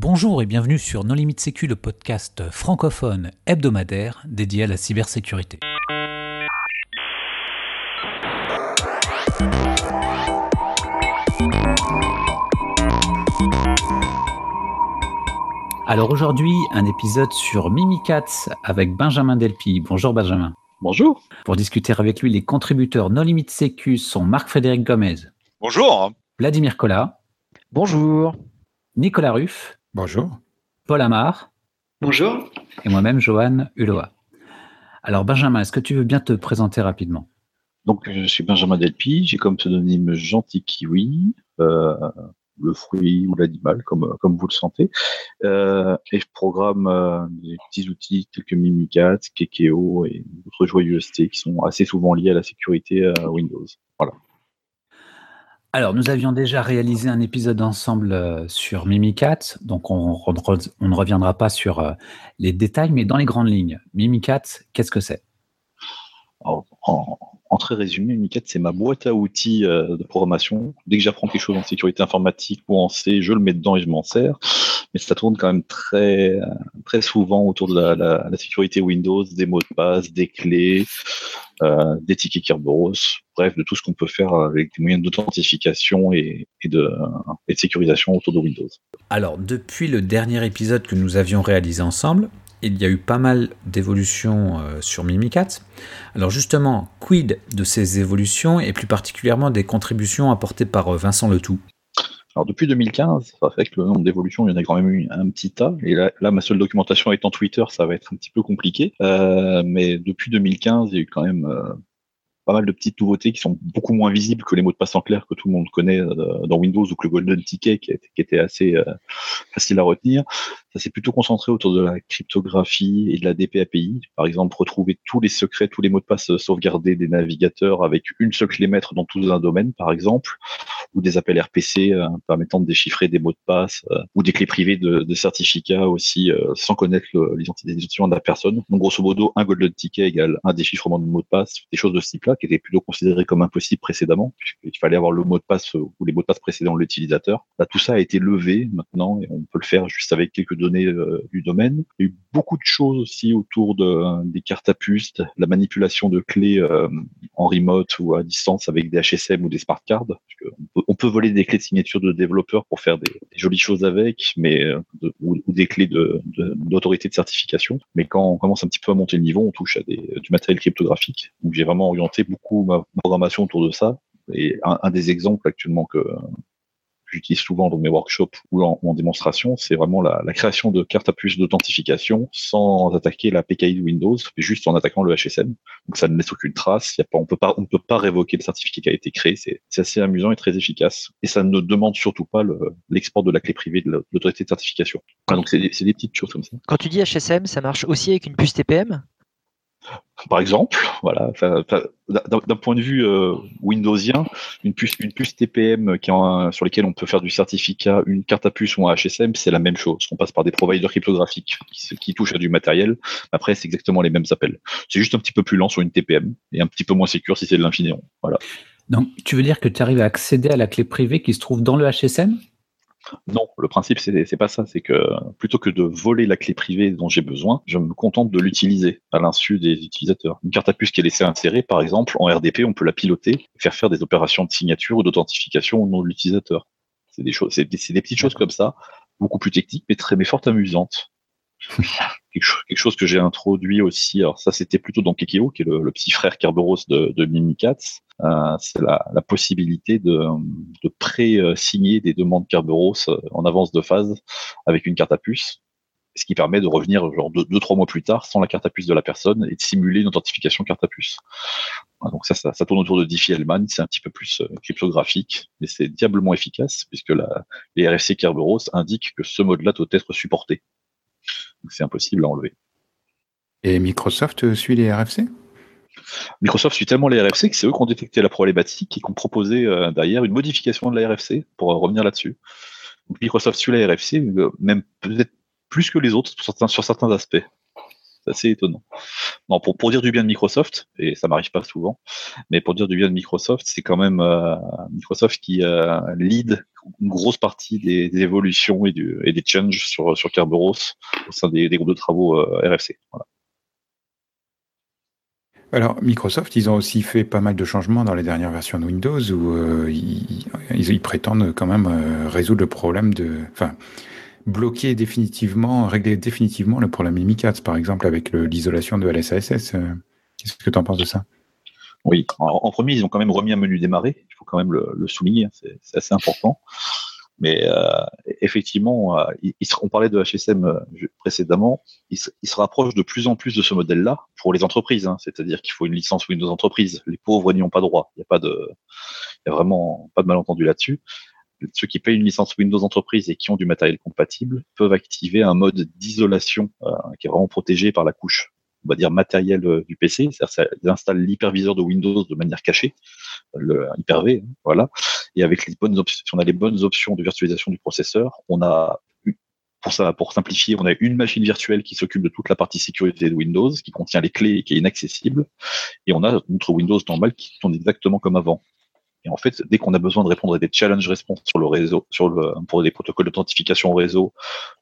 Bonjour et bienvenue sur Non Limite Sécu, le podcast francophone hebdomadaire dédié à la cybersécurité. Alors aujourd'hui, un épisode sur Mimikats avec Benjamin Delpy. Bonjour Benjamin. Bonjour. Pour discuter avec lui, les contributeurs Non Limite Sécu sont Marc-Frédéric Gomez. Bonjour. Vladimir Collat. Bonjour. Nicolas Ruff. Bonjour. Paul Amar. Bonjour. Et moi-même, Johan Uloa. Alors Benjamin, est-ce que tu veux bien te présenter rapidement? Donc je suis Benjamin Delpy, j'ai comme pseudonyme Gentil Kiwi. Euh, le fruit ou l'animal, comme, comme vous le sentez. Euh, et je programme euh, des petits outils tels que Mimikat, Kekeo et d'autres joyeusetés qui sont assez souvent liés à la sécurité euh, Windows. Voilà. Alors, nous avions déjà réalisé un épisode ensemble euh, sur Mimikat, donc on, ne reviendra pas sur euh, les détails, mais dans les grandes lignes, Mimikat, qu'est-ce que c'est? En, très résumé, Mimikat, c'est ma boîte à outils euh, de programmation. Dès que j'apprends quelque chose en sécurité informatique ou en C, je le mets dedans et je m'en sers. Mais ça tourne quand même très, très souvent autour de la sécurité Windows, des mots de passe, des clés, euh, des tickets Kerberos, bref, de tout ce qu'on peut faire avec des moyens d'authentification et, de, sécurisation autour de Windows. Alors, depuis le dernier épisode que nous avions réalisé ensemble, il y a eu pas mal d'évolutions euh, sur Mimikat. Alors justement, quid de ces évolutions et plus particulièrement des contributions apportées par euh, Vincent Letout alors depuis 2015, avec le nombre d'évolutions, il y en a quand même eu un petit tas. Et là, ma seule documentation étant Twitter, ça va être un petit peu compliqué. Euh, mais depuis 2015, il y a eu quand même euh, pas mal de petites nouveautés qui sont beaucoup moins visibles que les mots de passe en clair que tout le monde connaît euh, dans Windows ou que le Golden Ticket qui, était assez facile à retenir. Ça s'est plutôt concentré autour de la cryptographie et de la DPAPI. Par exemple, retrouver tous les secrets, tous les mots de passe sauvegardés des navigateurs avec une seule clé maître dans tout un domaine, par exemple, ou des appels RPC euh, permettant de déchiffrer des mots de passe, euh, ou des clés privées de, certificats aussi, euh, sans connaître l'identification de la personne. Donc, grosso modo, un golden ticket égale un déchiffrement de mots de passe, des choses de ce type-là, qui étaient plutôt considérées comme impossibles précédemment, puisqu'il fallait avoir le mot de passe ou les mots de passe précédents de l'utilisateur. Tout ça a été levé maintenant, et on peut le faire juste avec quelques données euh, du domaine. Il y a eu beaucoup de choses aussi autour de, des cartes à puce, la manipulation de clés euh, en remote ou à distance avec des HSM ou des smart cards. On peut, voler des clés de signature de développeurs pour faire des, jolies choses avec, mais de, ou, des clés d'autorité de, certification. Mais quand on commence un petit peu à monter le niveau, on touche à du matériel cryptographique. Donc j'ai vraiment orienté beaucoup ma, ma programmation autour de ça. Et un des exemples actuellement que, j'utilise souvent dans mes workshops ou en, démonstration, c'est vraiment la, création de cartes à puce d'authentification sans attaquer la PKI de Windows, mais juste en attaquant le HSM. Donc ça ne laisse aucune trace. Y a pas, on on peut pas révoquer le certificat qui a été créé. C'est assez amusant et très efficace. Et ça ne demande surtout pas l'export de la clé privée de l'autorité de certification. Donc c'est des petites choses comme ça. Quand tu dis HSM, ça marche aussi avec une puce TPM par exemple, voilà, d'un point de vue euh, Windowsien, une puce, TPM sur lesquelles on peut faire du certificat, une carte à puce ou un HSM, c'est la même chose. On passe par des providers cryptographiques qui, qui touchent à du matériel. Après, c'est exactement les mêmes appels. C'est juste un petit peu plus lent sur une TPM et un petit peu moins sécure si c'est de l'infinéon. Voilà. Donc, tu veux dire que tu arrives à accéder à la clé privée qui se trouve dans le HSM non, le principe c'est pas ça, c'est que plutôt que de voler la clé privée dont j'ai besoin, je me contente de l'utiliser à l'insu des utilisateurs. Une carte à puce qui est laissée insérer, par exemple, en RDP, on peut la piloter, et faire faire des opérations de signature ou d'authentification au nom de l'utilisateur. C'est des choses, c'est des, des, petites choses comme ça, beaucoup plus techniques, mais très mais fort amusantes. quelque, chose, que j'ai introduit aussi, alors ça c'était plutôt dans Kekeo, qui est le, le petit frère Kerberos de, de Mimikatz, euh, c'est la, possibilité de, pré-signer des demandes Kerberos en avance de phase avec une carte à puce, ce qui permet de revenir genre deux, deux trois mois plus tard sans la carte à puce de la personne et de simuler une authentification carte à puce. Donc ça, ça, tourne autour de Diffie-Hellman, c'est un petit peu plus euh, cryptographique, mais c'est diablement efficace puisque les RFC Kerberos indiquent que ce mode-là doit être supporté. C'est impossible à enlever. Et Microsoft suit les RFC Microsoft suit tellement les RFC que c'est eux qui ont détecté la problématique et qui ont proposé euh, derrière une modification de la RFC pour euh, revenir là-dessus. Donc Microsoft suit la RFC, euh, même peut-être plus que les autres sur certains, sur certains aspects. Assez étonnant. Non, pour, pour dire du bien de Microsoft, et ça m'arrive pas souvent, mais pour dire du bien de Microsoft, c'est quand même euh, Microsoft qui euh, lead une grosse partie des, évolutions et, du, et, des changes sur, sur Kerberos au sein des, des groupes de travaux euh, RFC. Voilà. Alors, Microsoft, ils ont aussi fait pas mal de changements dans les dernières versions de Windows où euh, ils, ils, prétendent quand même résoudre le problème de. Enfin, bloquer définitivement, régler définitivement le problème Mimikatz, par exemple, avec l'isolation de LSASS. Euh, Qu'est-ce que tu en penses de ça? Oui, en, premier, ils ont quand même remis un menu démarrer. Il faut quand même le, souligner, hein, c'est assez important. Mais euh, effectivement, euh, on parlait de HSM précédemment, il se, rapproche de plus en plus de ce modèle-là pour les entreprises. Hein, C'est-à-dire qu'il faut une licence Windows entreprise. Les pauvres n'y ont pas droit. Il n'y a pas de, a vraiment pas de malentendu là-dessus. Ceux qui payent une licence Windows entreprise et qui ont du matériel compatible peuvent activer un mode d'isolation euh, qui est vraiment protégé par la couche on va dire matériel euh, du PC, c'est-à-dire ça installe l'hyperviseur de Windows de manière cachée, le Hyper-V, hein, voilà. Et avec les bonnes options, si on a les bonnes options de virtualisation du processeur, on a pour ça, pour simplifier, on a une machine virtuelle qui s'occupe de toute la partie sécurité de Windows, qui contient les clés et qui est inaccessible, et on a notre Windows normal qui tourne exactement comme avant. Et en fait, dès qu'on a besoin de répondre à des challenge response sur le réseau, pour des protocoles d'authentification au réseau,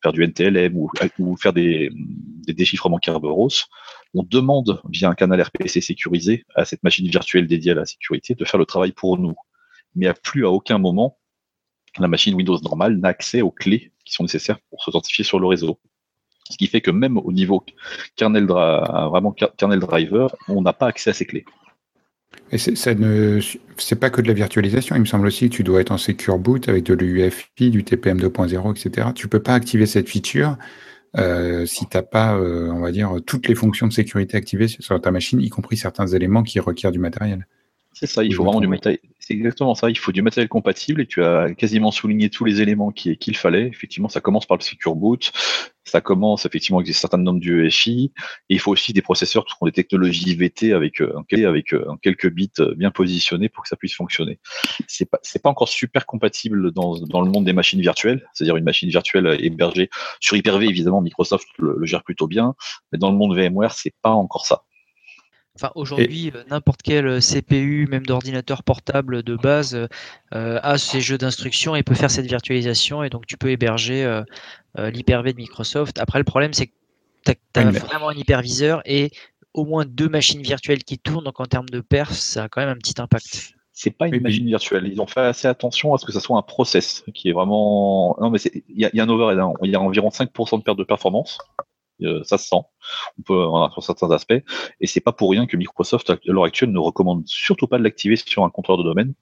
faire du NTLM ou, faire des, déchiffrements Kerberos, on demande via un canal RPC sécurisé à cette machine virtuelle dédiée à la sécurité de faire le travail pour nous. Mais à plus à aucun moment, la machine Windows normale n'a accès aux clés qui sont nécessaires pour s'authentifier sur le réseau. Ce qui fait que même au niveau kernel driver, on n'a pas accès à ces clés. Et ça ne, c'est pas que de la virtualisation. Il me semble aussi que tu dois être en secure boot avec de l'UEFI, du TPM 2.0, etc. Tu peux pas activer cette feature euh, si tu n'as pas, euh, on va dire, toutes les fonctions de sécurité activées sur ta machine, y compris certains éléments qui requièrent du matériel. C'est ça, il faut vraiment du matériel. C'est exactement ça, il faut du matériel compatible et tu as quasiment souligné tous les éléments qu'il fallait. Effectivement, ça commence par le Secure Boot, ça commence effectivement avec certains nombres du EFI, et il faut aussi des processeurs qui ont des technologies IVT avec, euh, avec euh, quelques bits bien positionnés pour que ça puisse fonctionner. C'est pas, pas encore super compatible dans, dans le monde des machines virtuelles, c'est-à-dire une machine virtuelle hébergée sur Hyper-V, évidemment, Microsoft le, le gère plutôt bien, mais dans le monde VMware, c'est pas encore ça. Enfin, aujourd'hui, euh, n'importe quel CPU, même d'ordinateur portable de base, euh, a ces jeux d'instructions et peut faire cette virtualisation. Et donc, tu peux héberger euh, euh l'Hyper-V de Microsoft. Après, le problème, c'est que tu as, as vraiment un hyperviseur et au moins deux machines virtuelles qui tournent. Donc, en termes de perf, ça a quand même un petit impact. C'est pas une oui, machine virtuelle. Ils ont fait assez attention à ce que ça soit un process qui est vraiment. Non, mais il y, y, a un overhead. Hein. Il y a environ 5% de perte de performance. Euh, ça se sent, on peut voilà, sur certains aspects, et c'est pas pour rien que Microsoft à l'heure actuelle ne recommande surtout pas de l'activer sur un contrôleur de domaine,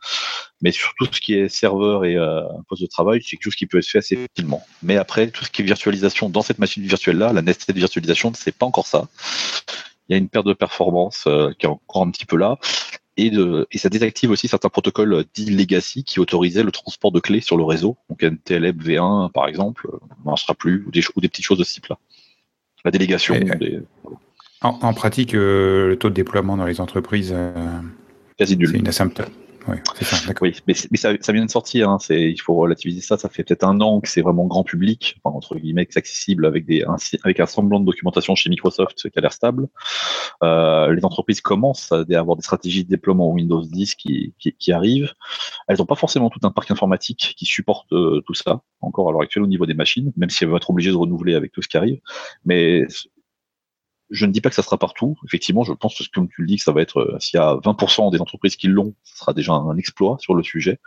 mais sur tout ce qui est serveur et euh, poste de travail, c'est quelque chose qui peut être fait assez facilement. Mais après, tout ce qui est virtualisation dans cette machine virtuelle là, la nested virtualisation, c'est pas encore ça. Il y a une perte de performance euh, qui est encore un petit peu là. Et, ça désactive aussi certains protocoles dits legacy qui autorisaient le transport de clés sur le réseau. Donc NTLM V1 par exemple, ne marchera plus, ou des, ou des petites choses de ce type-là la délégation. Et, des... en, en, pratique, euh, le taux de déploiement dans les entreprises, euh, quasi nul. C'est une asymptote. Oui, mais, ça, vient de sortir. Hein, il faut relativiser ça. Ça fait peut-être un an que c'est vraiment grand public, enfin, entre guillemets, c'est accessible avec des un, avec un semblant de documentation chez Microsoft qui a l'air stable. Euh, les entreprises commencent à avoir des stratégies de déploiement Windows 10 qui, qui, qui arrivent. Elles n'ont pas forcément tout un parc informatique qui supporte euh, tout ça encore à l'heure actuelle au niveau des machines, même si elles vont être obligées de renouveler avec tout ce qui arrive. Mais je ne dis pas que ça sera partout. Effectivement, je pense que comme tu le dis, que ça va être euh, s'il y a 20% des entreprises qui l'ont, ce sera déjà un exploit sur le sujet.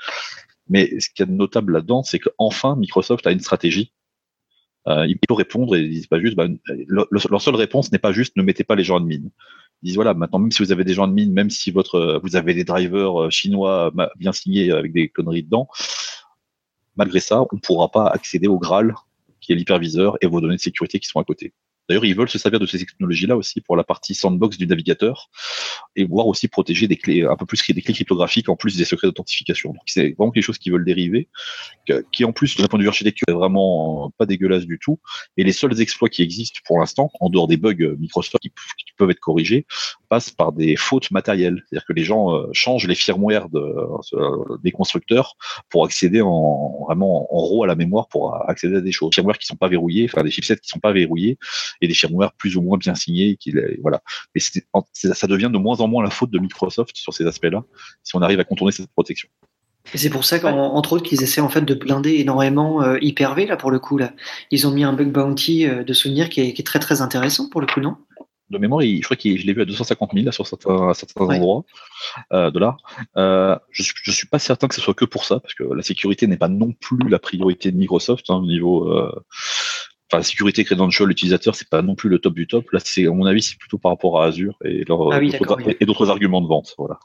Mais ce qu'il y a de notable là-dedans, c'est qu'enfin Microsoft a une stratégie. Euh, il peut répondre et ils disent pas juste. Bah, le, leur seule réponse n'est pas juste ne mettez pas les gens de mine. Ils disent voilà, maintenant même si vous avez des gens de mine, même si votre vous avez des drivers euh, chinois bien signés avec des conneries dedans, malgré ça, on ne pourra pas accéder au Graal qui est l'hyperviseur et vos données de sécurité qui sont à côté. D'ailleurs, ils veulent se servir de ces technologies-là aussi pour la partie sandbox du navigateur et voir aussi protéger des clés, un peu plus des clés cryptographiques en plus des secrets d'authentification. Donc, c'est vraiment quelque chose qu'ils veulent dériver, qui en plus, d'un point de vue architecture, est vraiment pas dégueulasse du tout. Et les seuls exploits qui existent pour l'instant, en dehors des bugs Microsoft qui, peuvent être corrigés passent par des fautes matérielles. C'est-à-dire que les gens euh, changent les firmware de, euh, des constructeurs pour accéder en vraiment en RAW à la mémoire pour accéder à des choses. Firmware qui sont pas verrouillés, enfin des chipsets qui sont pas verrouillés et des firmware plus ou moins bien signés. Qui, voilà. Mais ça devient de moins en moins la faute de Microsoft sur ces aspects-là si on arrive à contourner cette protection. Et c'est pour ça qu'entre autres qu'ils essaient en fait de blinder énormément euh, Hyper-V là pour le coup là. Ils ont mis un bug bounty euh, de souvenir qui est, très très intéressant pour le coup non? De mémoire, je crois que je l'ai vu à 250 000 sur certains, certains endroits euh, de là. je suis je suis pas certain que ce soit que pour ça parce que la sécurité n'est pas non plus la priorité de Microsoft hein, au niveau. Enfin, la sécurité credential utilisateur, c'est pas non plus le top du top. Là, c'est, à mon avis, c'est plutôt par rapport à Azure et, leur, ah et d'autres arguments de vente. Voilà.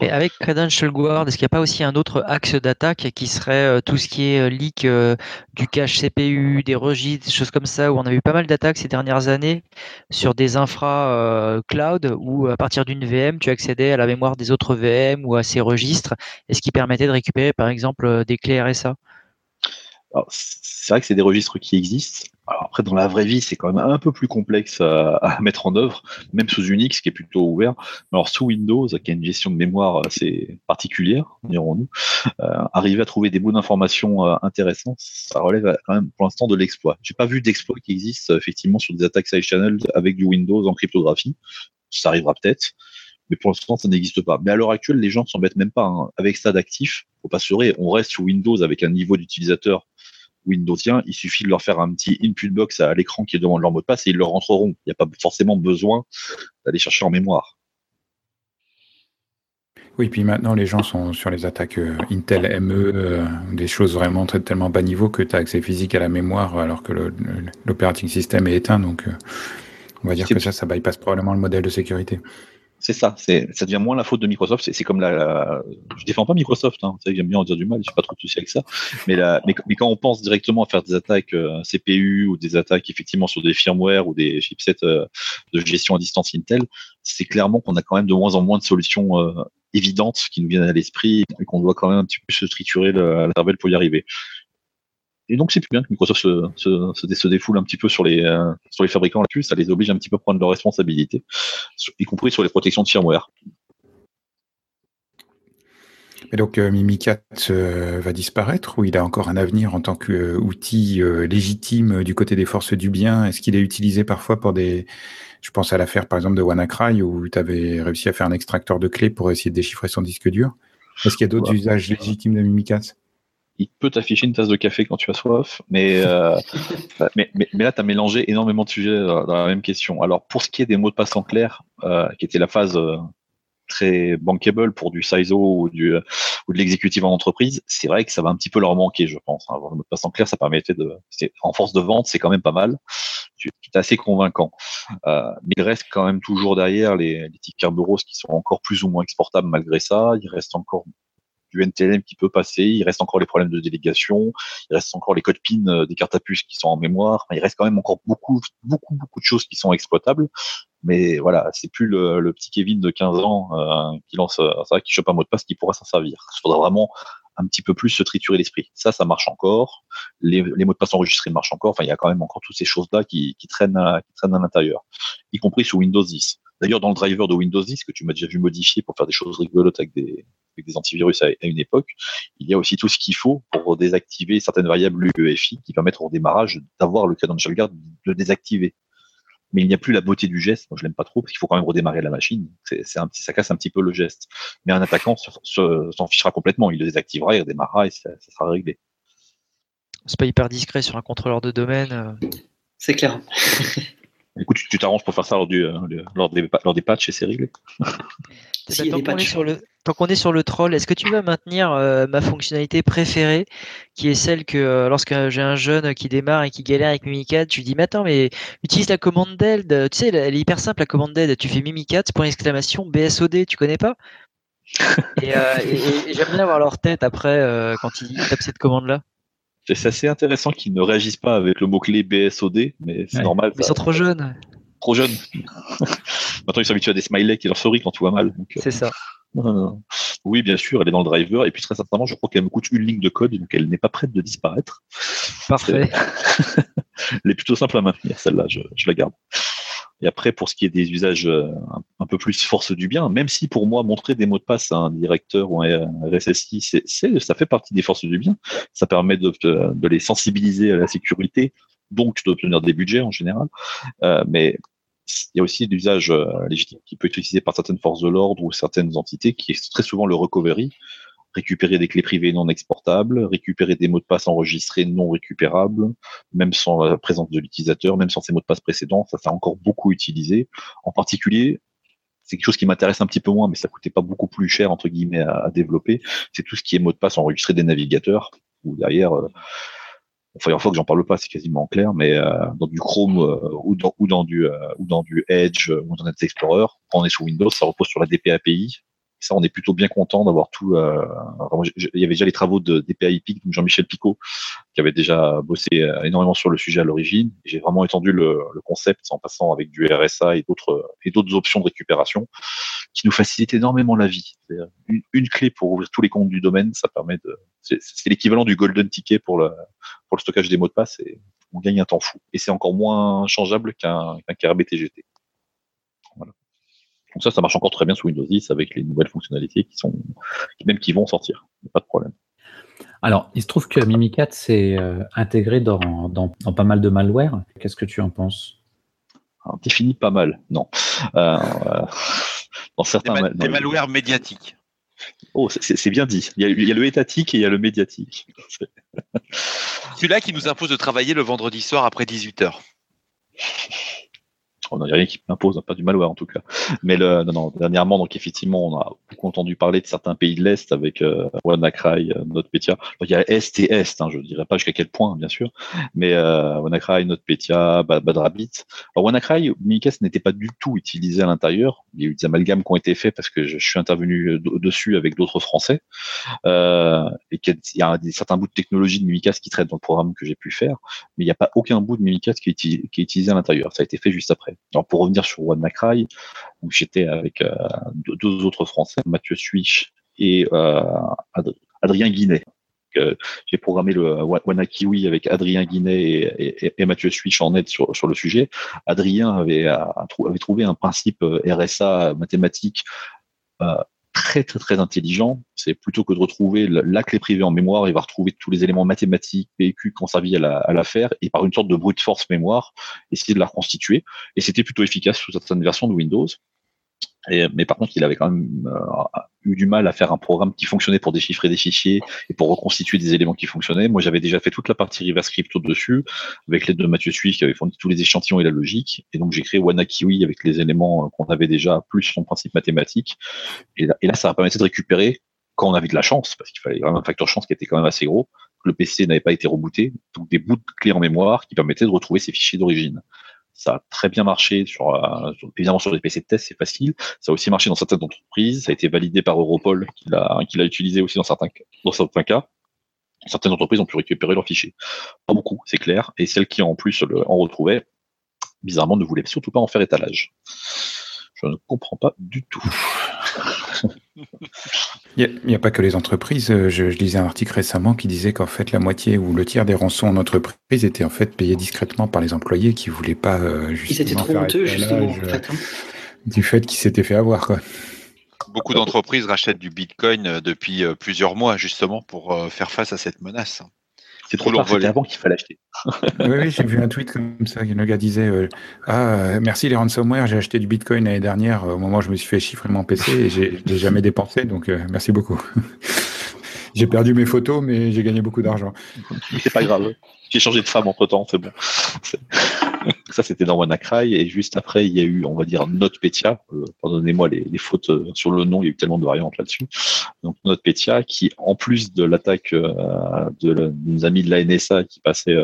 Mais avec Credential Guard, est-ce qu'il n'y a pas aussi un autre axe d'attaque qui serait euh, tout ce qui est euh, leak euh, du cache CPU, des registres, des choses comme ça, où on a eu pas mal d'attaques ces dernières années sur des infra cloud où à partir d'une VM, tu accédais à la mémoire des autres VM ou à ces registres, et ce qui permettait de récupérer par exemple des clés RSA c'est vrai que c'est des registres qui existent. Après, dans la vraie vie, c'est quand même un peu plus complexe à, mettre en œuvre, même sous Unix, qui est plutôt ouvert. Alors sous Windows, qui a une gestion de mémoire assez particulière, dirons-nous, euh, arriver à trouver des bouts d'informations euh, intéressantes, ça relève quand même pour l'instant de l'exploit. J'ai pas vu d'exploit qui existe effectivement sur des attaques side channel avec du Windows en cryptographie. Ça arrivera peut-être mais pour l'instant, ça n'existe pas. Mais à l'heure actuelle, les gens ne s'embêtent même pas. Hein. Avec stade actif, faut pas se on reste sous Windows avec un niveau d'utilisateur Windowsien, il suffit de leur faire un petit input box à l'écran qui demande leur mot de passe et ils le rentreront. Il n'y a pas forcément besoin d'aller chercher en mémoire. Oui, puis maintenant les gens sont sur les attaques euh, Intel ME, euh, des choses vraiment très, tellement bas niveau que tu as accès physique à la mémoire alors que l'operating system est éteint. Donc euh, on va dire que ça, ça bypasse probablement le modèle de sécurité. C'est ça, ça devient moins la faute de Microsoft. C'est, comme la, je défends pas Microsoft, hein, j'aime bien en dire du mal, j'ai pas trop de soucis avec ça. Mais, la, mais, quand on pense directement à faire des attaques euh, CPU ou des attaques effectivement sur des firmware ou des chipsets euh, de gestion à distance Intel, c'est clairement qu'on a quand même de moins en moins de solutions euh, évidentes qui nous viennent à l'esprit et qu'on doit quand même un petit peu se triturer la cervelle pour y arriver. Et donc c'est plus bien que Microsoft se, se, se, défoule un petit peu sur les, euh, sur les fabricants là-dessus, ça les oblige un petit peu à prendre leurs responsabilités, y compris sur les protections de firmware. Et donc euh, Mimikat euh, va disparaître ou il a encore un avenir en tant qu'outil légitime du côté des forces du bien? Est-ce qu'il est utilisé parfois pour des... Je pense à l'affaire par exemple de WannaCry où tu avais réussi à faire un extracteur de clés pour essayer de déchiffrer son disque dur? Est-ce qu'il y a d'autres usages légitimes de Mimikat? Il peut t'afficher une tasse de café quand tu as soif, mais, euh, mais, mais, là, tu as mélangé énormément de sujets dans, la même question. Alors, pour ce qui est des mots de passe en clair, euh, qui était la phase euh, très bankable pour du CISO ou, du, ou de l'exécutif en entreprise, c'est vrai que ça va un petit peu leur manquer, je pense. Hein. Avoir le mot de passe en clair, ça permettait de. En force de vente, c'est quand même pas mal. C'est assez convaincant. mais il reste quand même toujours derrière les, les Kerberos qui sont encore plus ou moins exportables malgré ça. Il reste encore du NTLM qui peut passer, il reste encore les problèmes de délégation, il reste encore les codes PIN euh, des cartes à puce qui sont en mémoire, il reste quand même encore beaucoup, beaucoup, beaucoup de choses qui sont exploitables. Mais voilà, c'est plus le, petit Kevin de 15 ans euh, qui lance euh, ça, qui chope un mot de passe qui pourra s'en servir. Il faudra vraiment un petit peu plus se triturer l'esprit. Ça, ça marche encore. Les, mots de passe enregistrés marchent encore. Enfin, il y a quand même encore toutes ces choses-là qui, traînent, qui traînent à l'intérieur, y compris sous Windows 10. D'ailleurs, dans le driver de Windows 10, que tu m'as déjà vu modifier pour faire des choses rigolotes avec des, antivirus à, une époque, il y a aussi tout ce qu'il faut pour désactiver certaines variables UEFI qui permettent au démarrage d'avoir le credential guard de désactiver. Mais il n'y a plus la beauté du geste. Moi, je l'aime pas trop parce qu'il faut quand même redémarrer la machine. C'est, un, ça casse un petit peu le geste. Mais un attaquant s'en fichera complètement. Il le désactivera, il redémarrera et ça, sera réglé. C'est pas hyper discret sur un contrôleur de domaine. Euh. C'est clair. Écoute, tu t'arranges pour faire ça lors, du, euh, lors, des, lors des patchs et c'est réglé. tant qu'on est, sur le, est sur le troll, est-ce que tu vas maintenir euh, ma fonctionnalité préférée, qui est celle que euh, lorsque j'ai un jeune qui démarre et qui galère avec Mimikat, tu lui dis mais attends mais utilise la commande d'aide, tu sais elle est hyper simple la commande d'aide, tu fais Mimikat point exclamation BSOD, tu connais pas? Et, et j'aime bien avoir leur tête après quand ils tapent cette commande là. C'est assez intéressant qu'ils ne réagissent pas avec le mot-clé BSOD, mais c'est normal. Mais ils sont trop jeunes. Trop jeunes. Maintenant, ils sont habitués à des smileys qui leur sourient quand tout va mal. Euh, c'est ça. Oui, bien sûr, elle est dans le driver. Et puis, très sincèrement, je crois qu'elle me coûte une ligne de code, donc elle n'est pas prête de disparaître. Parfait. elle est plutôt simple à maintenir, celle-là, je, la garde. Et après, pour ce qui est des usages euh, un, peu plus force du bien, même si pour moi, montrer des mots de passe à un directeur ou un RSSI, ça fait partie des forces du bien. Ça permet de, de les sensibiliser à la sécurité, donc d'obtenir des budgets en général. Euh, mais il y a aussi l'usage euh, légitime qui peut être utilisé par certaines forces de l'ordre ou certaines entités, qui est très souvent le recovery, récupérer des clés privées non exportables, récupérer des mots de passe enregistrés non récupérables, même sans la présence de l'utilisateur, même sans ses mots de passe précédents, ça s'est encore beaucoup utilisé. En particulier, c'est quelque chose qui m'intéresse un petit peu moins, mais ça coûtait pas beaucoup plus cher entre guillemets à, développer. C'est tout ce qui est mot de passe enregistré des navigateurs, où derrière, euh, que j'en parle pas, c'est quasiment clair, mais euh, dans du Chrome euh, ou, dans, ou du ou dans du Edge ou dans Internet Explorer, quand on est sous Windows, ça repose sur la DP API, ça, on est plutôt bien content d'avoir tout. Euh, il y avait déjà les travaux de DPI PIC, donc Jean-Michel Picot, qui avait déjà bossé euh, énormément sur le sujet à l'origine. J'ai vraiment étendu le, concept en passant avec du RSA et d'autres et d'autres options de récupération qui nous facilitent énormément la vie. Une, une, clé pour ouvrir tous les comptes du domaine, ça permet de. C'est l'équivalent du golden ticket pour le pour le stockage des mots de passe et on gagne un temps fou. Et c'est encore moins changeable qu'un qu KRBTGT. Donc ça, ça marche encore très bien sous Windows 10 avec les nouvelles fonctionnalités qui sont, même qui vont sortir. Pas de problème. Alors, il se trouve que Mimikat s'est euh, intégré dans, dans, pas mal de malware. Qu'est-ce que tu en penses? Alors, Défini pas mal, non. Euh, dans certains des, malwares médiatiques. Oh, c'est bien dit. Il y, a, il y, a, le étatique et il y a le médiatique. Celui-là qui nous impose de travailler le vendredi soir après 18h on n'a rien qui m'impose, pas du malware en tout cas. Mais le, non, non, dernièrement, donc effectivement, on a beaucoup entendu parler de certains pays de l'Est avec euh, WannaCry, euh, NotPetya. Il y a Est et Est, hein, je ne dirais pas jusqu'à quel point, bien sûr, mais euh, WannaCry, NotPetya, Badrabit. Alors WannaCry, Mimikatz n'était pas du tout utilisé à l'intérieur. Il y a eu des amalgames qui ont été faits parce que je, suis intervenu euh, dessus avec d'autres Français euh, et qu'il y a des, certains bouts de technologie de Mimikatz qui traitent dans le programme que j'ai pu faire, mais il n'y a pas aucun bout de Mimikatz qui est utilisé à l'intérieur. Ça a été fait juste après. Alors pour revenir sur One Macrae, où j'étais avec euh, deux, autres Français, Mathieu Switch et euh, Adrien Guinet. Euh, j'ai programmé le WannaKiwi avec Adrien Guinet et, et, Mathieu Switch en aide sur, le sujet. Adrien avait trouvé un principe RSA mathématique très très très intelligent. C'est plutôt que de retrouver la clé privée en mémoire, il va retrouver tous les éléments mathématiques, PQ qu'on servi à la, à la faire, et par une sorte de brute force mémoire, essayer de la reconstituer. Et c'était plutôt efficace sous certaines versions de Windows mais par contre, il avait quand même euh, eu du mal à faire un programme qui fonctionnait pour déchiffrer des fichiers et pour reconstituer des éléments qui fonctionnaient. Moi, j'avais déjà fait toute la partie reverse crypto dessus, avec l'aide de Mathieu Suisse qui avait fourni tous les échantillons et la logique. Et donc, j'ai créé WannaKiwi avec les éléments euh, qu'on avait déjà, plus son principe mathématique. Et là, et là, ça va permettre de récupérer quand on avait de la chance, parce qu'il fallait vraiment un facteur chance qui était quand même assez gros. Le PC n'avait pas été rebooté, donc des bouts de clés en mémoire qui permettaient de retrouver ces fichiers d'origine. Ça a très bien marché sur, euh, évidemment sur des PC de test, c'est facile. Ça a aussi marché dans certaines entreprises. Ça a été validé par Europol, qui l'a, qui l'a utilisé aussi dans certains, dans certains cas. Certaines entreprises ont pu récupérer leurs fichiers. Pas beaucoup, c'est clair. Et celles qui en plus le, en retrouvaient, bizarrement, ne voulaient surtout pas en faire étalage. Je ne comprends pas du tout. Il n'y a, pas que les entreprises. Euh, je, lisais un article récemment qui disait qu'en fait la moitié ou le tiers des rançons en entreprise étaient en fait payés discrètement par les employés qui voulaient pas euh, justement trop honteux justement en fait, hein. du fait qu'ils s'étaient fait avoir quoi. Beaucoup d'entreprises rachètent du Bitcoin euh, depuis plusieurs mois justement pour faire face à cette menace. C'est trop tard, c'était avant qu'il fallait acheter. oui, oui j'ai vu un tweet comme ça. Le gars disait euh, Ah, euh, merci les ransomware, j'ai acheté du bitcoin l'année dernière au moment où je me suis fait chiffrer mon PC et j'ai jamais dépensé, donc euh, merci beaucoup. j'ai perdu mes photos, mais j'ai gagné beaucoup d'argent. C'est pas grave. J'ai changé de femme entre temps, c'est bon. Ça, c'était dans WannaCry. Et juste après, il y a eu, on va dire, NotPetya. Euh, pardonnez-moi les, fautes euh, sur le nom, il y a eu tellement de variantes là-dessus. Donc, NotPetya, qui, en plus de l'attaque euh, de, nos amis de la NSA qui passait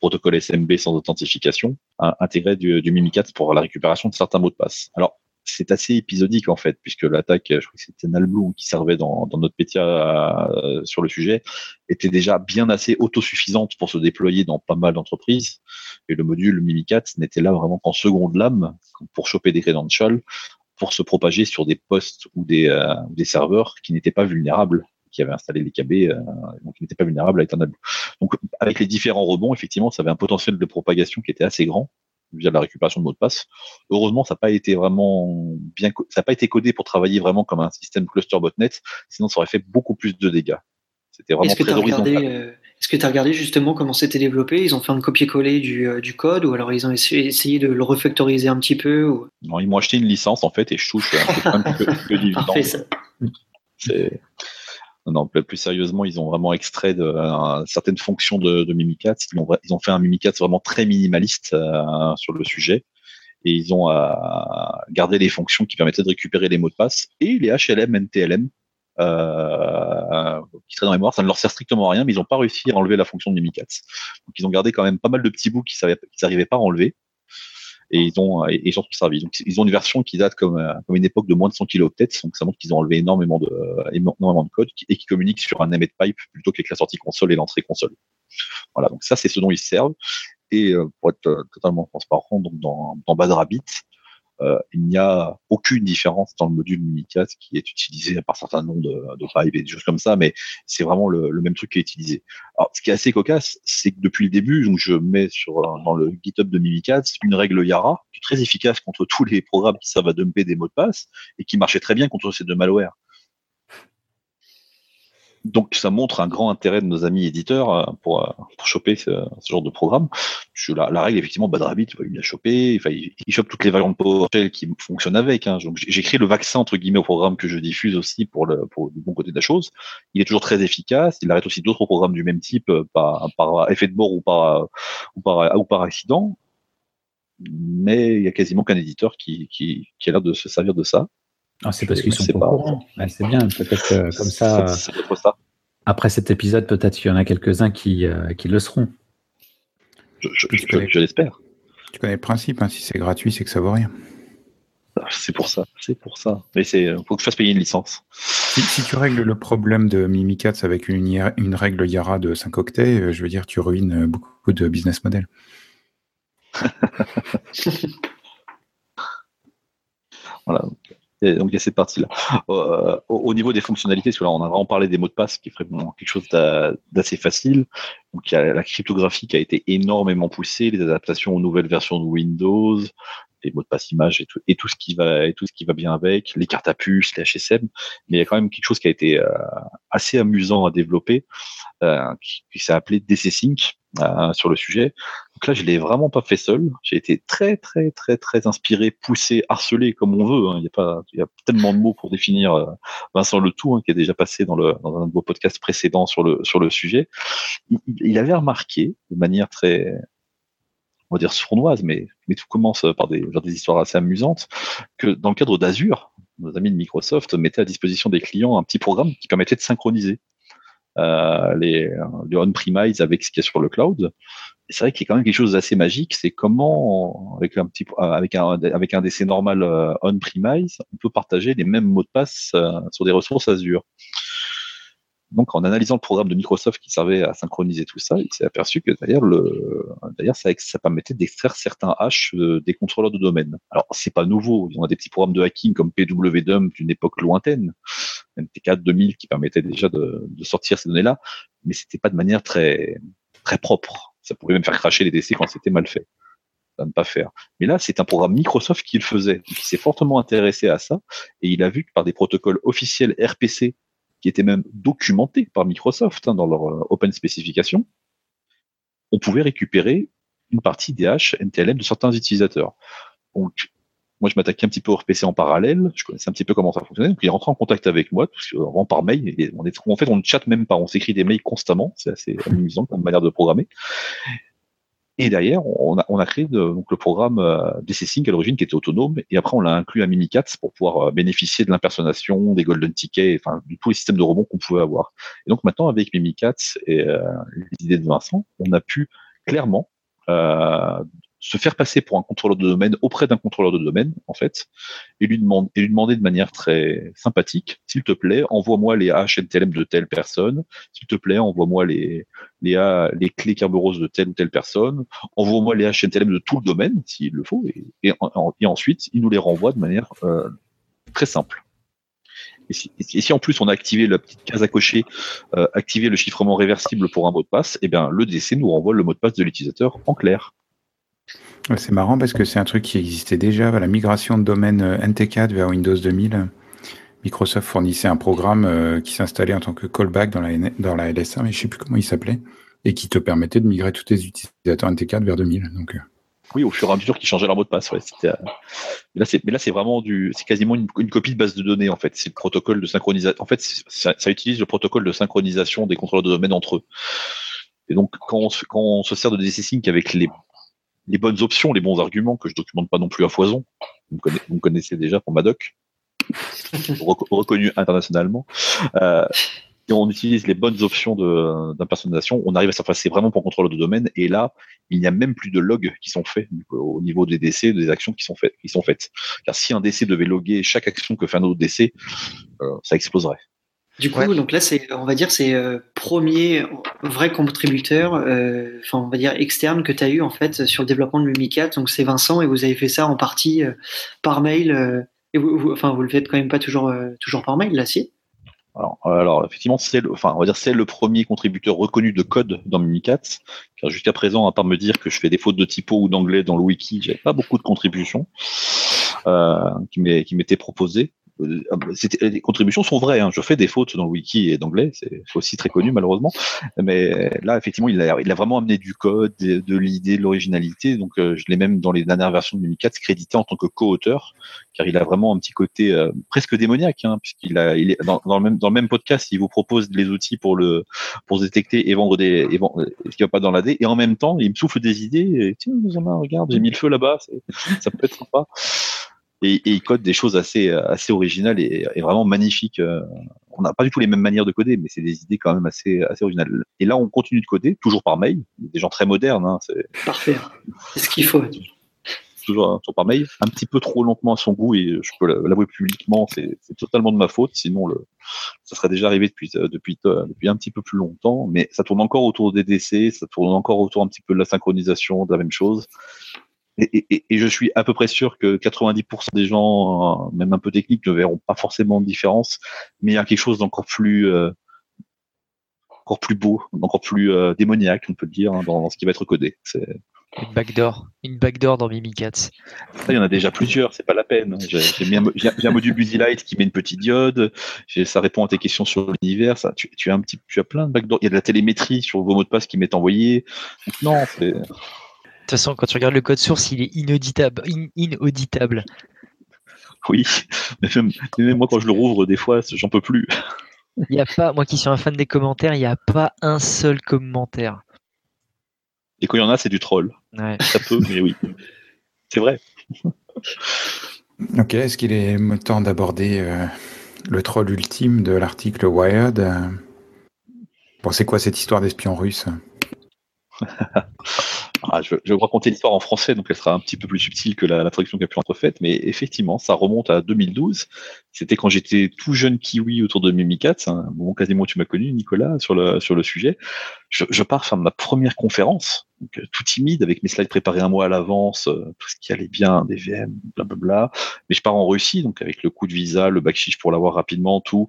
protocole SMB sans authentification, a intégré du, du Mimikat pour la récupération de certains mots de passe. Alors, c'est assez épisodique en fait, puisque l'attaque, je crois que c'était Nalblue qui servait dans, notre Petya euh, sur le sujet, était déjà bien assez autosuffisante pour se déployer dans pas mal d'entreprises. Et le module Mimikat n'était là vraiment qu'en seconde lame pour choper des credentials, pour se propager sur des postes ou des, euh, serveurs qui n'étaient pas vulnérables qui avaient installé les KB, euh, donc qui n'étaient pas vulnérables à Eternal Donc avec les différents rebonds, effectivement, ça avait un potentiel de propagation qui était assez grand via la récupération de mots de passe. Heureusement, ça n'a pas été vraiment bien, ça n'a pas été codé pour travailler vraiment comme un système cluster botnet, sinon ça aurait fait beaucoup plus de dégâts. C'était vraiment. Euh, est-ce que tu as regardé justement comment c'était développé? Ils ont fait un copier-coller du, euh, du, code ou alors ils ont essayé, de le refactoriser un petit peu Non, ils m'ont acheté une licence en fait et je touche un peu, peu, Parfait, ça. Non, plus sérieusement, ils ont vraiment extrait de, certaines fonctions de, de Mimikatz. Ils ont, fait un Mimikatz vraiment très minimaliste euh, sur le sujet. Et ils ont euh, gardé les fonctions qui permettaient de récupérer les mots de passe et les HLM, NTLM, euh, qui dans la mémoire. Ça ne leur sert strictement à rien, mais ils n'ont pas réussi à enlever la fonction de Mimikatz. Donc ils ont gardé quand même pas mal de petits bouts qu'ils n'arrivaient pas à enlever et ils ont et, surtout servi. Donc ils ont une version qui date comme, euh, comme une époque de moins de 100 kilooctets, donc ça montre qu'ils ont enlevé énormément de énormément de code et qui communiquent sur un emmet pipe plutôt qu'avec la sortie console et l'entrée console. Voilà, donc ça c'est ce dont ils servent. Et euh, pour être euh, totalement transparent, donc dans, dans Bad Rabbit, euh, il n'y a aucune différence dans le module Mimikatz qui est utilisé par certains noms de, de pipes et des choses comme ça, mais c'est vraiment le, même truc qui est utilisé. Alors, ce qui est assez cocasse, c'est que depuis le début, donc je mets sur dans le GitHub de Mimikatz une règle Yara qui est très efficace contre tous les programmes qui savent à dumper des mots de passe et qui marchait très bien contre ces deux malwares donc ça montre un grand intérêt de nos amis éditeurs euh, pour, euh, pour choper ce, genre de programme. La, la règle, effectivement, Bad Rabbit, il l'a chopé, enfin, il, il chope toutes les variantes PowerShell qui fonctionnent avec. Hein. Donc j'écris le vaccin entre guillemets au programme que je diffuse aussi pour le, pour le bon côté de la chose. Il est toujours très efficace. Il arrête aussi d'autres programmes du même type euh, par, par effet de bord ou par, ou par, ou par accident. Mais il y a quasiment qu'un éditeur qui, qui, qui a l'air de se servir de ça. Ah, c'est parce qu'ils sont pas, au courant. c'est bien, peut-être comme ça, ça. Après cet épisode, peut-être qu'il y en a quelques-uns qui, euh, qui le seront. Je, l'espère. Tu connais le principe, hein, si c'est gratuit, c'est que ça vaut rien. Ah, c'est pour ça, c'est pour ça. Mais c'est faut que je fasse payer une licence. Si, tu règles le problème de Mimikatz avec une, une règle Yara de 5 octets, euh, je veux dire, tu ruines beaucoup de business models. voilà donc il y a cette partie-là. Euh, au, niveau des fonctionnalités, parce que là on a vraiment parlé des mots de passe, qui est vraiment quelque chose d'assez facile. Donc il y a la cryptographie qui a été énormément poussée, les adaptations aux nouvelles versions de Windows, les mots de passe image et tout, ce qui va et tout ce qui va bien avec, les cartes à puce, les HSM. Mais il y a quand même quelque chose qui a été euh, assez amusant à développer, euh, qui, s'est appelé DC Sync euh, sur le sujet. Donc là, je l'ai vraiment pas fait seul. J'ai été très, très, très, très inspiré, poussé, harcelé comme on veut. Hein. Il y a pas, il y a tellement de mots pour définir Vincent Le Tout, hein, qui est déjà passé dans, le, dans un de vos podcasts précédents sur le, sur le sujet. Il, avait remarqué de manière très, on va dire sournoise, mais, tout commence par des, histoires assez amusantes, que dans le cadre d'Azure, nos amis de Microsoft mettaient à disposition des clients un petit programme qui permettait de synchroniser euh, les, les on-premise avec ce qu'il y a sur le cloud. C'est vrai qu'il y a quand même quelque chose d'assez magique, c'est comment, avec un petit, avec un, normal euh, on-premise, on peut partager les mêmes mots de passe euh, sur des ressources Azure. Donc, en analysant le programme de Microsoft qui servait à synchroniser tout ça, il s'est aperçu que d'ailleurs, le, d'ailleurs, ça, ça permettait d'extraire certains hash euh, des contrôleurs de domaine. Alors, c'est pas nouveau. On a des petits programmes de hacking comme PWDump d'une époque lointaine, MT4 2000 qui permettaient déjà de, de sortir ces données-là, mais c'était pas de manière très, très propre. Ça pouvait même faire cracher les DC quand c'était mal fait. Ça ne pas faire. Mais là, c'est un programme Microsoft qui le faisait, qui s'est fortement intéressé à ça, et il a vu que par des protocoles officiels RPC qui était même documenté par Microsoft hein, dans leur euh, open spécification, on pouvait récupérer une partie des hash NTLM de certains utilisateurs. Donc, moi, je m'attaquais un petit peu au RPC en parallèle. Je connaissais un petit peu comment ça fonctionnait. Donc, il est rentré en contact avec moi, que, vraiment par mail. En fait, on ne chatte même pas. On s'écrit des mails constamment. C'est assez amusant comme manière de programmer. Et derrière, on a, on a créé donc le programme euh, DCSync à l'origine qui était autonome, et après on l'a inclus à Mimikatz pour pouvoir euh, bénéficier de l'impersonnation, des golden tickets, enfin de tous les systèmes de rebond qu'on pouvait avoir. Et donc maintenant avec Mimikatz et euh, les idées de Vincent, on a pu clairement euh, se faire passer pour un contrôleur de domaine auprès d'un contrôleur de domaine, en fait, et lui, demander, de manière très sympathique, s'il te plaît, envoie-moi les HNTLM de telle personne, s'il te plaît, envoie-moi les, clés Kerberos de telle ou telle personne, envoie-moi les HNTLM de tout le domaine, s'il le faut, et, ensuite, il nous les renvoie de manière euh, très simple. Et si, et si, en plus on a activé la petite case à cocher, euh, activer le chiffrement réversible pour un mot de passe, eh bien le DC nous renvoie le mot de passe de l'utilisateur en clair. C'est marrant parce que c'est un truc qui existait déjà, la migration de domaine euh, NT4 vers Windows 2000. Microsoft fournissait un programme euh, qui s'installait en tant que callback dans la, dans la LSA, mais je ne sais plus comment il s'appelait, et qui te permettait de migrer tous tes utilisateurs NT4 vers 2000. Donc, oui, au fur et à mesure qu'ils changeaient leur mot de passe. Mais là, c'est, vraiment du, c'est quasiment une, copie de base de données en fait. C'est le protocole de synchronisation. En fait, ça, utilise le protocole de synchronisation des contrôleurs de domaine entre eux. Et donc, quand on, quand on se sert de DC Sync avec les, les bonnes options, les bons arguments que je documente pas non plus à foison, vous me connaissez, déjà pour Madoc, reconnu internationalement. Euh, et on utilise les bonnes options d'impersonnalisation, on arrive à s'interfacer vraiment pour contrôle de domaine. Et là, il n'y a même plus de logs qui sont faits au niveau des DC, des actions qui sont faites. Qui sont faites. Car si un DC devait loguer chaque action que fait un autre DC, euh, ça exploserait. Du coup, donc là, c'est, on va dire, c'est euh, premier vrai contributeur, euh, enfin, on va dire externe que tu as eu en fait sur le développement de Lumicat. Donc c'est Vincent et vous avez fait ça en partie par mail. et vous, enfin, vous le faites quand même pas toujours, toujours par mail, là, si? Alors, effectivement, c'est le, enfin, on va dire c'est le premier contributeur reconnu de code dans Mimikat, car jusqu'à présent, à part me dire que je fais des fautes de typo ou d'anglais dans le wiki, j'avais pas beaucoup de contributions euh, qui m'étaient proposées. Euh, les contributions sont vraies. Hein. Je fais des fautes dans le wiki et d'anglais, c'est aussi très connu malheureusement. Mais là, effectivement, il a, il a vraiment amené du code, de, l'idée, de l'originalité. Donc, euh, je l'ai même dans les dernières versions de Mimikat crédité en tant que co-auteur, car il a vraiment un petit côté euh, presque démoniaque, hein, puisqu'il a, il est dans, le même dans le même podcast, il vous propose les outils pour le pour détecter et vendre des et vendre, ce qui va pas dans l'AD, et en même temps, il me souffle des idées. Et, Tiens, regarde, j'ai mis le feu là-bas, ça peut être sympa et, il code des choses assez, assez originales et, vraiment magnifiques. Euh. On n'a pas du tout les mêmes manières de coder, mais c'est des idées quand même assez, assez originales. Et là, on continue de coder, toujours par mail. Des gens très modernes. Hein, Parfait. C'est ce qu'il faut. Toujours, toujours, par mail. Un petit peu trop lentement à son goût, et je peux l'avouer publiquement, c'est totalement de ma faute. Sinon, le, ça serait déjà arrivé depuis, euh, depuis, euh, depuis un petit peu plus longtemps. Mais ça tourne encore autour des DC, ça tourne encore autour un petit peu de la synchronisation, de la même chose et, je suis à peu près sûr que 90% des gens, euh, même un peu techniques, ne verront pas forcément de différence, mais il y a quelque chose d'encore plus, euh, encore plus beau, encore plus euh, démoniaque, on peut le dire, hein, dans, ce qui va être codé. Une backdoor, une backdoor dans Mimikatz. il y en a déjà plusieurs, c'est pas la peine. J'ai un, module Busy Light qui met une petite diode. Ça répond à tes questions sur l'univers. Tu, tu, as un petit, tu as plein de backdoors. Il y a de la télémétrie sur vos mots de passe qui m'est envoyé. non, c'est toute façon, quand tu regardes le code source, il est inauditable. inauditable. Oui, mais même, moi, quand je le rouvre, des fois, j'en peux plus. Il y a pas, moi qui suis un fan des commentaires, il n'y a pas un seul commentaire. Et quand il y en a, c'est du troll. Ça peut, mais oui. C'est vrai. ok, est-ce qu'il est temps d'aborder euh, le troll ultime de l'article Wired Bon, c'est quoi cette histoire d'espion russe? ah, je, vais vous raconter l'histoire en français, donc elle sera un petit peu plus subtile que la, traduction qui a pu être faite, mais effectivement, ça remonte à 2012. C'était quand j'étais tout jeune kiwi autour de Mimikat, un moment quasiment tu m'as connu, Nicolas, sur le, sur le sujet. Je, pars faire ma première conférence, donc, euh, tout timide, avec mes slides préparés un mois à l'avance, euh, tout ce qui allait bien, des VM, blablabla. Mais je pars en Russie, donc avec le coût de visa, le backchiche pour l'avoir rapidement, tout.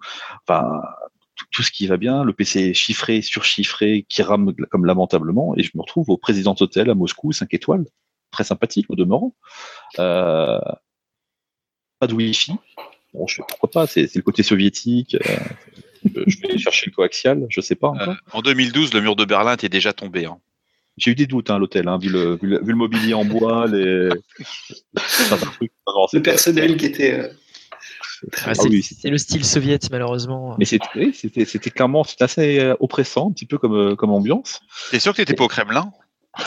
Tout ce qui va bien, le PC est chiffré, surchiffré, qui rame comme lamentablement, et je me retrouve au président hôtel à Moscou, 5 étoiles, très sympathique au demeurant. Euh, pas de Wi-Fi. Bon, je fais pourquoi pas, c'est le côté soviétique. Euh, je vais chercher le coaxial, je sais pas. Euh, en 2012, le mur de Berlin était déjà tombé. Hein. J'ai eu des doutes à hein, l'hôtel, hein, vu, le, mobilier en bois, les... le personnel qui était ah, c'est le style soviète, malheureusement. Mais c'était clairement assez euh, oppressant, un petit peu comme, euh, comme ambiance. T'es sûr que t'étais pas au Kremlin?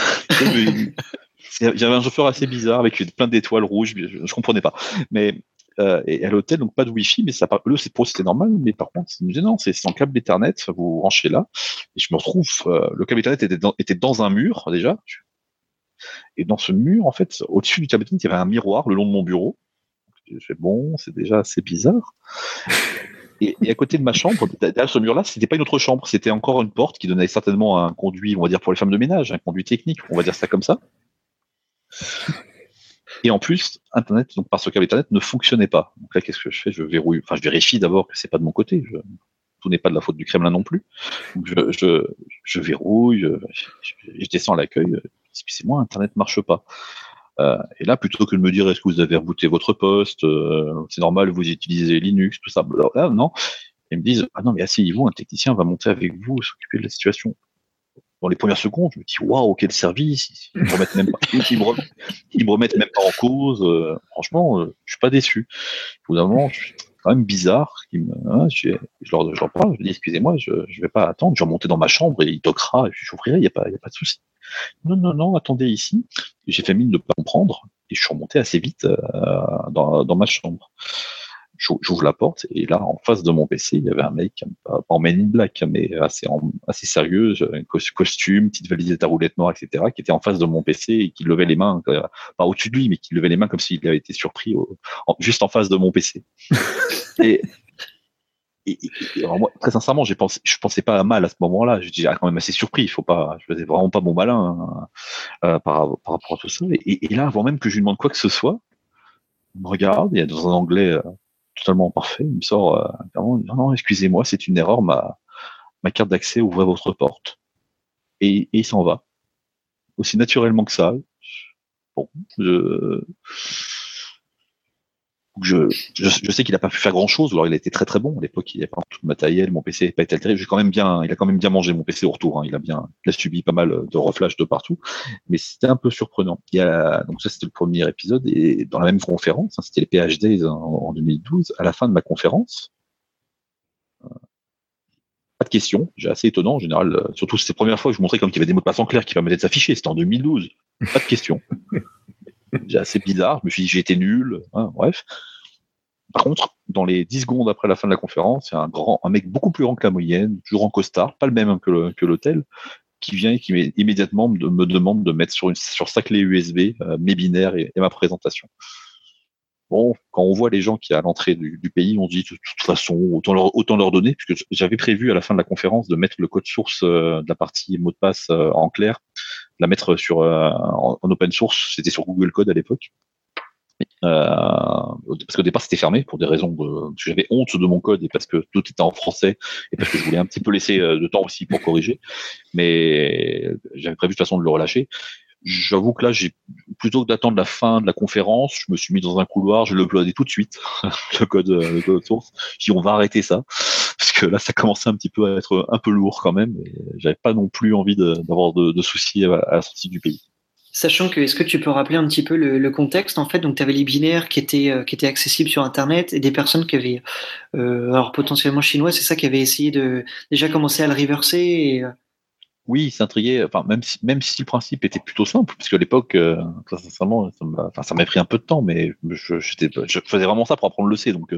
J'avais un chauffeur assez bizarre avec plein d'étoiles rouges, je, ne comprenais pas. Mais euh, et à l'hôtel, donc pas de Wi-Fi, mais ça, eux, c'est pour c'était normal, mais par contre, c'est gênant, c'est en câble Ethernet, vous branchez là, et je me retrouve, le câble Ethernet était dans, était dans un mur déjà, et dans ce mur, en fait, au-dessus du câble Ethernet, il y avait un miroir le long de mon bureau, je bon, c'est déjà assez bizarre. Et, à côté de ma chambre, derrière ce mur-là, c'était pas une autre chambre, c'était encore une porte qui donnait certainement un conduit, on va dire pour les femmes de ménage, un conduit technique, on va dire ça comme ça. Et en plus, Internet, donc par ce câble Internet, ne fonctionnait pas. Donc là, qu'est-ce que je fais? Je verrouille, enfin, je vérifie d'abord que c'est pas de mon côté. tout n'est pas de la faute du Kremlin non plus. Je, verrouille, je, descends à l'accueil. Excusez-moi, Internet marche pas. Euh, et là, plutôt que de me dire est-ce que vous avez rebooté votre poste, euh, c'est normal, vous utilisez Linux, tout ça, là, non. Ils me disent ah non mais asseyez-vous, un technicien va monter avec vous, s'occuper de la situation. Dans les premières secondes, je me dis waouh quel service, ils me remettent même pas, me remettent, même pas en cause. Euh, franchement, euh, je suis pas déçu. Au bout d'un moment, je suis quand même bizarre. Hein, je, je, leur, je parle, je dis excusez-moi, je, je vais pas attendre, je vais remonter dans ma chambre et il toquera, et a pas, il y a pas de souci. Non non non, attendez ici. J'ai fait mine de pas comprendre et je suis remonté assez vite euh, dans, dans ma chambre j'ouvre la porte et là en face de mon PC il y avait un mec pas en Men in Black mais assez assez sérieux un costume petite valise à roulette noire etc qui était en face de mon PC et qui levait les mains euh, pas au-dessus de lui mais qui levait les mains comme s'il avait été surpris juste en face de mon PC et, et, moi, très sincèrement, j'ai pensé, je pensais pas à mal à ce moment-là. Je dis ah, quand même assez surpris. Il faut pas, je faisais vraiment pas mon malin hein, euh, par, rapport à tout ça. Et, et, là, avant même que je lui demande quoi que ce soit, il me regarde. Il y a dans un anglais euh, totalement parfait. Il me sort euh, non, excusez-moi, c'est une erreur, ma, ma carte d'accès ouvre votre porte. Et, et il s'en va. Aussi naturellement que ça. Bon, je, je, je, sais qu'il n'a pas pu faire grand chose, alors il a été très très bon. À l'époque, il n'y avait pas tout le matériel, mon PC n'a pas été altéré. J'ai quand même bien, il a quand même bien mangé mon PC au retour. Hein. Il a bien, il a subi pas mal de reflash de partout, mais c'était un peu surprenant. Il y a, donc ça c'était le premier épisode et dans la même conférence, hein, c'était les PhD en, 2012. À la fin de ma conférence, euh, pas de questions. J'ai assez étonnant en général. Euh, surtout ces premières fois que je montrais comme qu'il y avait des mots de passe en clair qui permettaient de s'afficher. C'était en 2012. Pas de questions. J'ai assez bizarre. Je me suis dit j'ai été nul. Hein, bref. Par contre, dans les 10 secondes après la fin de la conférence, il y a un grand, un mec beaucoup plus grand que la moyenne, toujours en costard, pas le même que l'hôtel, qui vient et qui immédiatement me, demande de mettre sur, une, sur sa clé USB euh, mes binaires et, ma présentation. Bon, quand on voit les gens qui à l'entrée du, pays, on se dit de toute façon autant leur, autant leur donner, puisque j'avais prévu à la fin de la conférence de mettre le code source euh, de la partie mot de passe euh, en clair, la mettre sur en, open source, c'était sur Google Code à l'époque. Euh, parce qu'au départ c'était fermé pour des raisons de, j'avais honte de mon code et parce que tout était en français et parce que je voulais un petit peu laisser euh, de temps aussi pour corriger. Mais j'avais prévu de toute façon de le relâcher. J'avoue que là, j'ai plutôt que d'attendre la fin de la conférence, je me suis mis dans un couloir, je l'ai uploadé tout de suite, le code, le code source. J'ai dit on va arrêter ça parce que là, ça commençait un petit peu à être un peu lourd quand même. J'avais pas non plus envie d'avoir de, de, soucis à la sortie du pays. Sachant que, est-ce que tu peux rappeler un petit peu le, contexte en fait? Donc, tu avais les binaires qui étaient, euh, qui étaient accessibles sur Internet et des personnes qui avaient, euh, alors potentiellement chinois, c'est ça, qui avaient essayé de déjà commencer à le reverser. Euh, Oui, s'intriguer. Enfin, même si, le principe était plutôt simple, puisque à l'époque, sincèrement, ça m'a pris un peu de temps, mais je, faisais vraiment ça pour apprendre le C, donc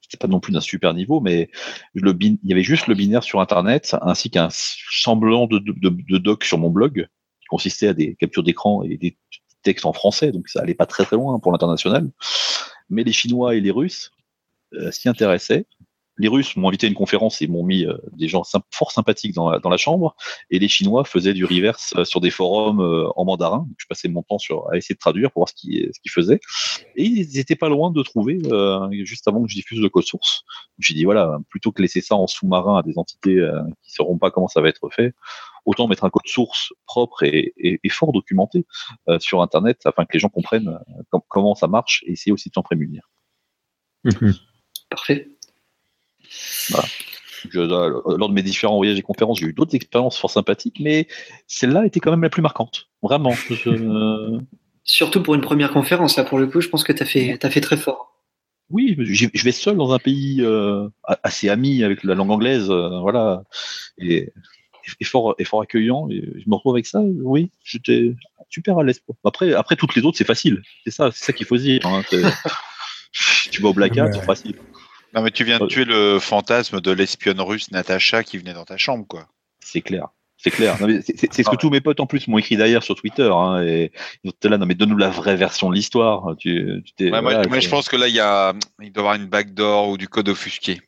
c'était pas non plus d'un super niveau, mais il y avait juste le binaire sur Internet, ainsi qu'un semblant de doc sur mon blog consistait à des captures d'écran et des textes en français, donc ça allait pas très très loin pour l'international. Mais les Chinois et les Russes euh, s'y intéressaient. Les Russes m'ont invité à une conférence et m'ont mis euh, des gens fort sympathiques dans la, dans la, chambre, et les Chinois faisaient du reverse euh, sur des forums en mandarin. je passais mon temps sur, à essayer de traduire pour voir ce qu'ils faisaient. Et ils étaient pas loin de trouver, juste avant que je diffuse le code source. J'ai dit voilà, plutôt que laisser ça en sous-marin à des entités qui ne sauront pas comment ça va être fait, autant mettre un code source propre et, fort documenté euh, sur Internet afin que les gens comprennent euh, comment ça marche et essayer aussi de s'en prémunir. Mhm. Parfait. Euh, lors de mes différents voyages et conférences, j'ai eu d'autres expériences fort sympathiques, mais celle-là était quand même la plus marquante. Vraiment. Surtout pour une première conférence, là, pour le coup, je pense que tu as fait, as fait très fort. Oui, je vais seul dans un pays assez ami avec la langue anglaise, voilà. Et fort, est fort accueillant. Et je me retrouve avec ça. Oui, j'étais super à l'aise. Après, après toutes les autres, c'est facile. C'est ça, c'est ça qu'il faut dire. Hein. tu vas au blackout, c'est facile. Non, mais tu viens de tuer le fantasme de l'espionne russe Natacha qui venait dans ta chambre, quoi. C'est clair. C'est clair. C'est ce que tous mes potes en plus m'ont écrit d'ailleurs sur Twitter. Hein, et ils étaient là, non mais donne-nous la vraie version de l'histoire. Tu, moi, je pense que là, il, y a, il doit y avoir une backdoor ou du code offusqué.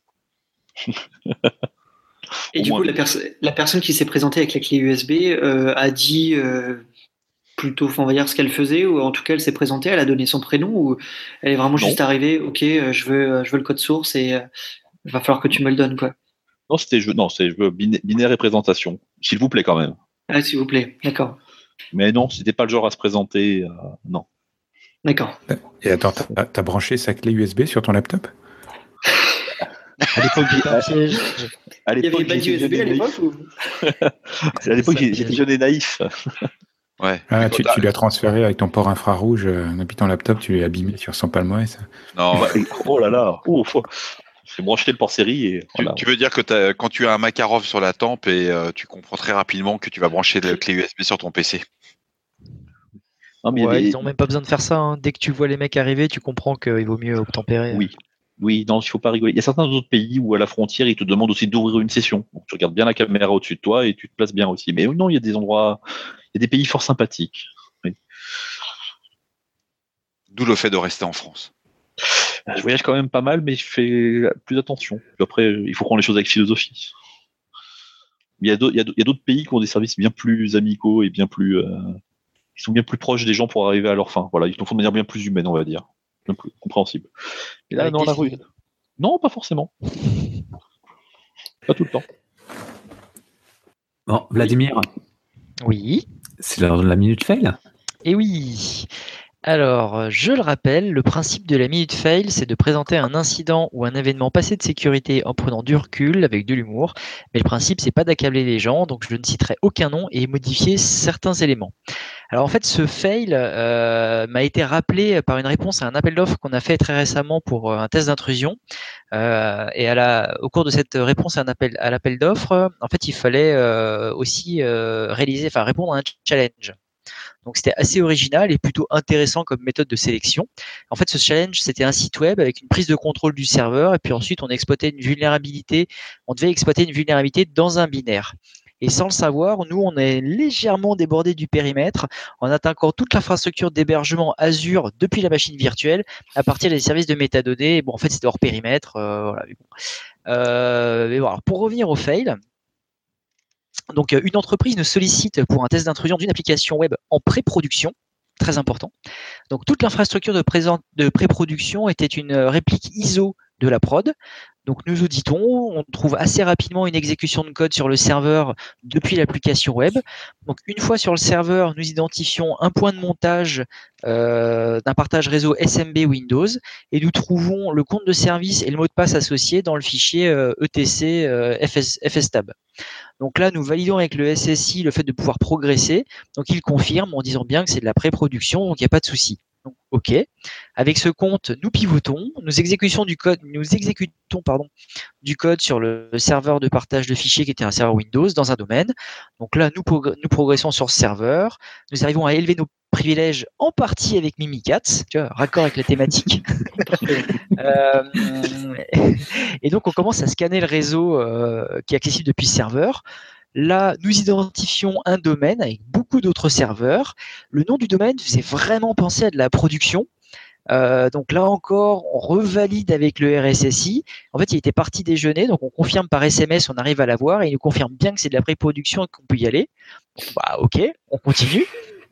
Et du coup, la, la, personne qui s'est présentée avec la clé USB euh, a dit euh, plutôt, on va dire, ce qu'elle faisait, ou en tout cas, elle s'est présentée, elle a donné son prénom, ou elle est vraiment juste arrivée, ok, euh, je veux, je veux le code source et il va falloir que tu me le donnes, quoi. Non, c'était je, non, c'est binaire et présentation. S'il vous plaît, quand même. Ah, s'il vous plaît, d'accord. Mais non, c'était pas le genre à se présenter, non. D'accord. Et attends, t'as as branché sa clé USB sur ton laptop? À l'époque, à Il y avait pas de USB à l'époque ou... à l'époque, j'étais jeune et naïf. Ouais. ah, tu, tu l'as transféré avec ton port infrarouge euh, depuis ton laptop, tu l'as abîmé sur son palmoès. Non, oh là là, oh, faut- j'ai branché le port série et tu, voilà. tu veux dire que quand tu as un Makarov sur la tempe et euh, tu comprends très rapidement que tu vas brancher la clé USB sur ton PC. Non, mais il y a Ouais, des- Ils n'ont même pas besoin de faire ça. hein. Dès que tu vois les mecs arriver, tu comprends qu'il vaut mieux obtempérer. Oui. Oui, non, il faut pas rigoler. Il y a certains autres pays où à la frontière, ils te demandent aussi d'ouvrir une session. Donc, tu regardes bien la caméra au-dessus de toi et tu te places bien aussi. Mais non, il y a des endroits, y a des pays fort sympathiques. D'où le fait de rester en France. Je voyage quand même pas mal, mais je fais plus attention. Puis après, il faut prendre les choses avec philosophie. Il y a d'autres il y a il pays qui ont des services bien plus amicaux et bien plus, euh, qui sont bien plus proches des gens pour arriver à leur fin. Voilà, ils le font de manière bien plus humaine, on va dire, bien plus compréhensible. Et là, Avec la rue, non, pas forcément. Pas tout le temps. Bon, Vladimir, Oui. C'est l'heure de la minute fail. Et oui. Alors, euh, je le rappelle, le principe de la minute fail, c'est de présenter un incident ou un événement passé de sécurité en prenant du recul, avec de l'humour. Mais le principe, c'est pas d'accabler les gens, donc je ne citerai aucun nom et modifier certains éléments. Alors en fait, ce fail euh, m'a été rappelé par une réponse à un appel d'offres qu'on a fait très récemment pour euh, un test d'intrusion. Et à la, au cours de cette réponse à l'appel d'offres, en fait, il fallait aussi réaliser, enfin répondre à un challenge. Donc c'était assez original et plutôt intéressant comme méthode de sélection. En fait, ce challenge, c'était un site web avec une prise de contrôle du serveur et puis ensuite on exploitait une vulnérabilité. On devait exploiter une vulnérabilité dans un binaire. Et sans le savoir, nous, on est légèrement débordé du périmètre en attaquant toute l'infrastructure d'hébergement Azure depuis la machine virtuelle à partir des services de métadonnées. Bon, en fait, c'était hors périmètre. euh, voilà, mais bon. Euh. Pour revenir au fail, donc, euh, une entreprise nous sollicite pour un test d'intrusion d'une application web en pré-production, très important. Donc, toute l'infrastructure de, de pré-production était une euh, réplique ISO de la prod. Donc, nous auditons, on trouve assez rapidement une exécution de code sur le serveur depuis l'application web. Une fois sur le serveur, nous identifions un point de montage euh, d'un partage réseau SMB Windows et nous trouvons le compte de service et le mot de passe associé dans le fichier euh, etc euh. Donc là, nous validons avec le SSI le fait de pouvoir progresser. Donc il confirme en disant bien que c'est de la pré-production, donc il n'y a pas de souci. Donc, OK. Avec ce compte, nous pivotons, nous exécutons du code, nous exécutons pardon, du code sur le serveur de partage de fichiers qui était un serveur Windows dans un domaine. Donc là, nous, progr- nous progressons sur ce serveur. Nous arrivons à élever nos privilèges en partie avec Mimikatz, tu vois, raccord avec la thématique. Euh, et donc, on commence à scanner le réseau euh, qui est accessible depuis le serveur. Là, nous identifions un domaine avec beaucoup d'autres serveurs. Le nom du domaine faisait vraiment penser à de la production. Euh, donc là encore, on revalide avec le RSSI. En fait, il était parti déjeuner, donc on confirme par SMS, on arrive à l'avoir et il nous confirme bien que c'est de la pré-production et qu'on peut y aller. Bah, ok, on continue.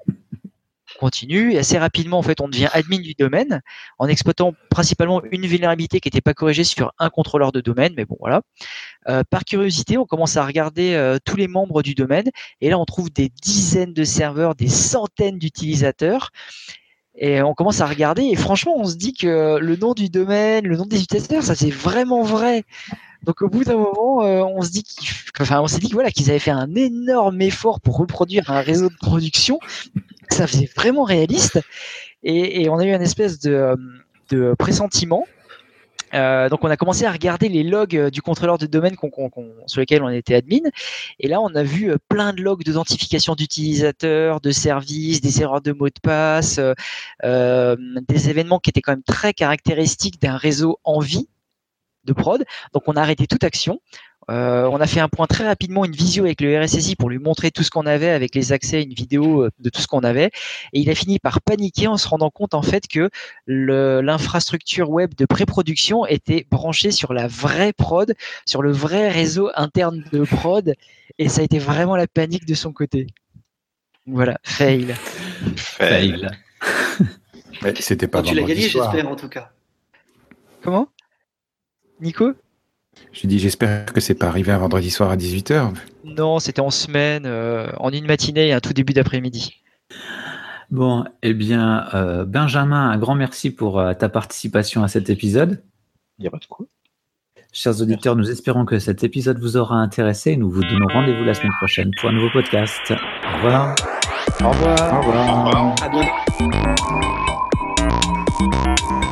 On continue et assez rapidement, en fait, on devient admin du domaine en exploitant principalement une vulnérabilité qui n'était pas corrigée sur un contrôleur de domaine, mais bon, voilà. Euh, par curiosité, on commence à regarder euh, tous les membres du domaine et là, on trouve des dizaines de serveurs, des centaines d'utilisateurs. Et on commence à regarder et franchement, on se dit que le nom du domaine, le nom des utilisateurs, ça c'est vraiment vrai. Donc au bout d'un moment, euh, on se dit qu'ils, on s'est dit voilà qu'ils avaient fait un énorme effort pour reproduire un réseau de production. Ça faisait vraiment réaliste et, on a eu une espèce de pressentiment. Euh, donc on a commencé à regarder les logs euh, du contrôleur de domaine qu'on- qu'on- qu'on- sur lesquels on était admin. Et là, on a vu euh, plein de logs d'identification d'utilisateurs, de services, des erreurs de mots de passe, euh, des événements qui étaient quand même très caractéristiques d'un réseau en vie de prod. Donc on a arrêté toute action. Euh, on a fait un point très rapidement, une visio avec le RSSI pour lui montrer tout ce qu'on avait avec les accès, une vidéo euh, de tout ce qu'on avait. Et il a fini par paniquer en se rendant compte en fait que l'infrastructure web de pré-production était branchée sur la vraie prod, sur le vrai réseau interne de prod. Et ça a été vraiment la panique de son côté. Voilà, fail. Fail. Fail. C'était pas tu l'as gagné, j'espère, en tout cas. Comment? Nico? J'ai dit, j'espère que c'est pas arrivé un vendredi soir à 18h. Non, c'était en semaine, euh, en une matinée et un tout début d'après-midi. Bon, eh bien, euh, Benjamin, un grand merci pour euh, ta participation à cet épisode. Il n'y a pas de quoi. Chers auditeurs, nous espérons que cet épisode vous aura intéressé. Nous vous donnons rendez-vous la semaine prochaine pour un nouveau podcast. Au revoir. Au revoir. Au revoir. À bientôt.